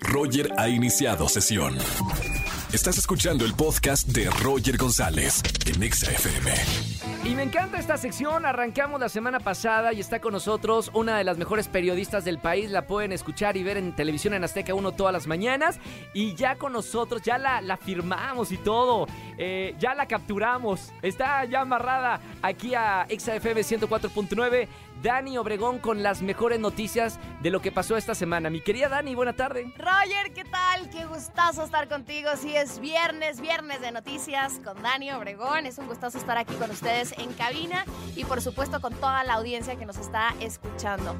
Roger ha iniciado sesión. Estás escuchando el podcast de Roger González en Exa FM. Y me encanta esta sección. Arrancamos la semana pasada y está con nosotros una de las mejores periodistas del país. La pueden escuchar y ver en televisión en Azteca 1 todas las mañanas. Y ya con nosotros, ya la, la firmamos y todo. Eh, ya la capturamos. Está ya amarrada aquí a XFM 104.9. Dani Obregón con las mejores noticias de lo que pasó esta semana. Mi querida Dani, buena tarde. Roger, ¿qué tal? Qué gustazo estar contigo. Sí, es viernes, viernes de noticias con Dani Obregón. Es un gustazo estar aquí con ustedes en cabina y por supuesto con toda la audiencia que nos está escuchando.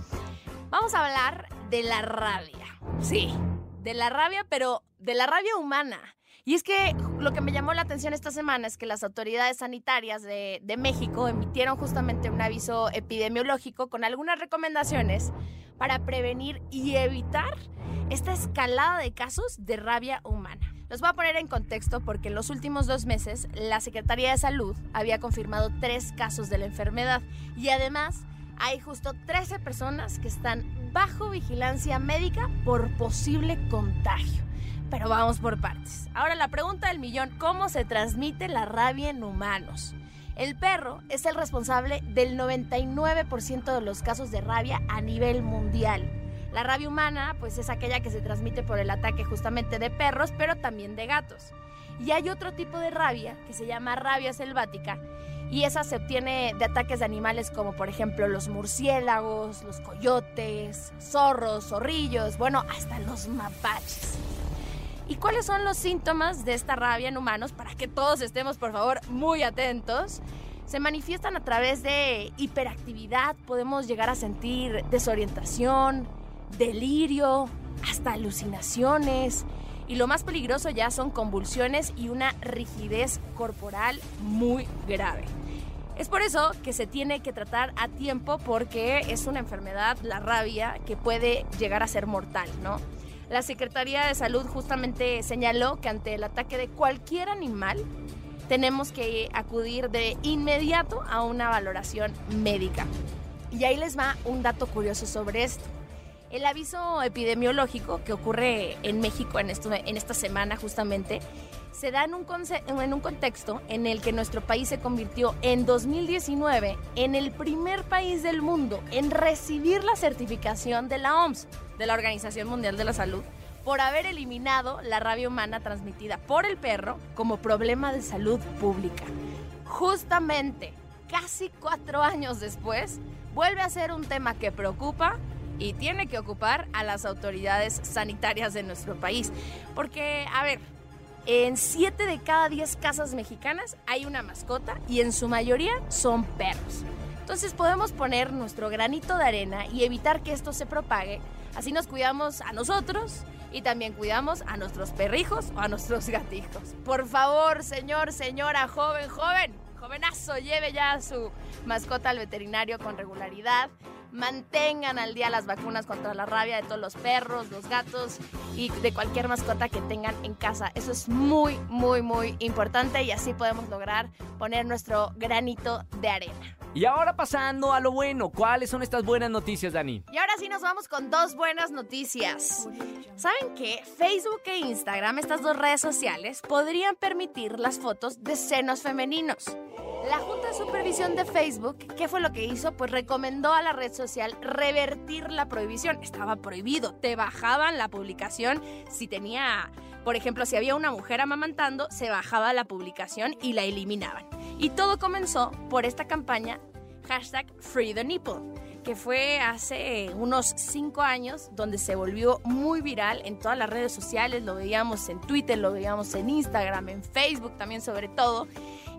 Vamos a hablar de la rabia. Sí, de la rabia, pero de la rabia humana. Y es que lo que me llamó la atención esta semana es que las autoridades sanitarias de, México emitieron justamente un aviso epidemiológico con algunas recomendaciones para prevenir y evitar esta escalada de casos de rabia humana. Los voy a poner en contexto porque en los últimos dos meses la Secretaría de Salud había confirmado tres casos de la enfermedad y además hay justo 13 personas que están bajo vigilancia médica por posible contagio. Pero vamos por partes. Ahora la pregunta del millón, ¿cómo se transmite la rabia en humanos? El perro es el responsable del 99% de los casos de rabia a nivel mundial. La rabia humana pues es aquella que se transmite por el ataque justamente de perros, pero también de gatos. Y hay otro tipo de rabia que se llama rabia selvática y esa se obtiene de ataques de animales como por ejemplo los murciélagos, los coyotes, zorros, zorrillos, bueno, hasta los mapaches. ¿Y cuáles son los síntomas de esta rabia en humanos? Para que todos estemos, por favor, muy atentos. Se manifiestan a través de hiperactividad, podemos llegar a sentir desorientación, delirio, hasta alucinaciones. Y lo más peligroso ya son convulsiones y una rigidez corporal muy grave. Es por eso que se tiene que tratar a tiempo porque es una enfermedad, la rabia, que puede llegar a ser mortal, ¿no? La Secretaría de Salud justamente señaló que ante el ataque de cualquier animal tenemos que acudir de inmediato a una valoración médica. Y ahí les va un dato curioso sobre esto. El aviso epidemiológico que ocurre en México en, esta semana justamente se da en un contexto en el que nuestro país se convirtió en 2019 en el primer país del mundo en recibir la certificación de la OMS, de la Organización Mundial de la Salud, por haber eliminado la rabia humana transmitida por el perro como problema de salud pública. Justamente, casi cuatro años después, vuelve a ser un tema que preocupa y tiene que ocupar a las autoridades sanitarias de nuestro país. Porque, a ver, en 7 de cada 10 casas mexicanas hay una mascota y en su mayoría son perros. Entonces podemos poner nuestro granito de arena y evitar que esto se propague. Así nos cuidamos a nosotros y también cuidamos a nuestros perrijos o a nuestros gatijos. Por favor, señor, señora, joven, joven, jovenazo, lleve ya a su mascota al veterinario con regularidad mantengan al día las vacunas contra la rabia de todos los perros, los gatos y de cualquier mascota que tengan en casa. Eso es muy, muy, muy importante y así podemos lograr poner nuestro granito de arena. Y ahora pasando a lo bueno, ¿cuáles son estas buenas noticias, Dani? Y ahora sí nos vamos con dos buenas noticias. ¿Saben qué? Facebook e Instagram, estas dos redes sociales, podrían permitir las fotos de senos femeninos. La Junta de Supervisión de Facebook, ¿qué fue lo que hizo? Pues recomendó a la red social revertir la prohibición. Estaba prohibido, te bajaban la publicación si tenía, por ejemplo, si había una mujer amamantando, se bajaba la publicación y la eliminaban. Y todo comenzó por esta campaña hashtag Free Nipple que fue hace unos cinco años, donde se volvió muy viral en todas las redes sociales, lo veíamos en Twitter, lo veíamos en Instagram, en Facebook también sobre todo,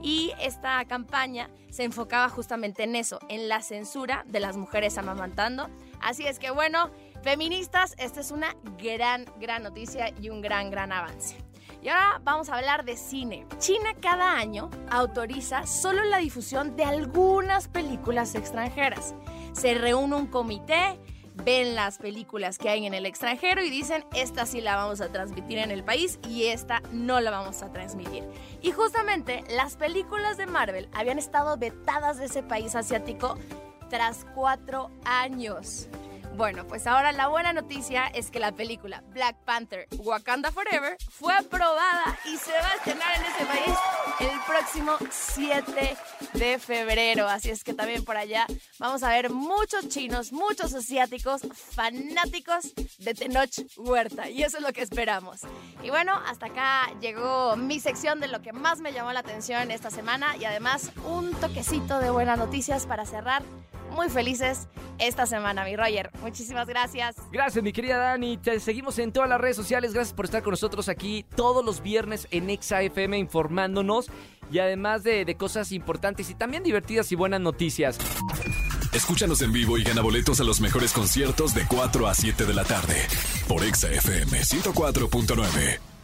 y esta campaña se enfocaba justamente en eso, en la censura de las mujeres amamantando. Así es que bueno, feministas, esta es una gran, gran noticia y un gran, gran avance. Y ahora vamos a hablar de cine. China cada año autoriza solo la difusión de algunas películas extranjeras. Se reúne un comité ven las películas que hay en el extranjero y dicen, esta sí la vamos a transmitir en el país y esta no la vamos a transmitir. Y justamente las películas de Marvel habían estado vetadas de ese país asiático tras cuatro años. Bueno, pues ahora la buena noticia es que la película Black Panther Wakanda Forever fue aprobada y se va a estrenar en ese país el próximo 7 de febrero. Así es que también por allá vamos a ver muchos chinos, muchos asiáticos fanáticos de Tenoch Huerta. Y eso es lo que esperamos. Y bueno, hasta acá llegó mi sección de lo que más me llamó la atención esta semana y además un toquecito de buenas noticias para cerrar muy felices esta semana, mi Roger. Muchísimas gracias. Gracias, mi querida Dani. Te seguimos en todas las redes sociales. Gracias por estar con nosotros aquí todos los viernes en Exa FM informándonos y además de, de cosas importantes y también divertidas y buenas noticias. Escúchanos en vivo y gana boletos a los mejores conciertos de 4 a 7 de la tarde por Exa FM 104.9.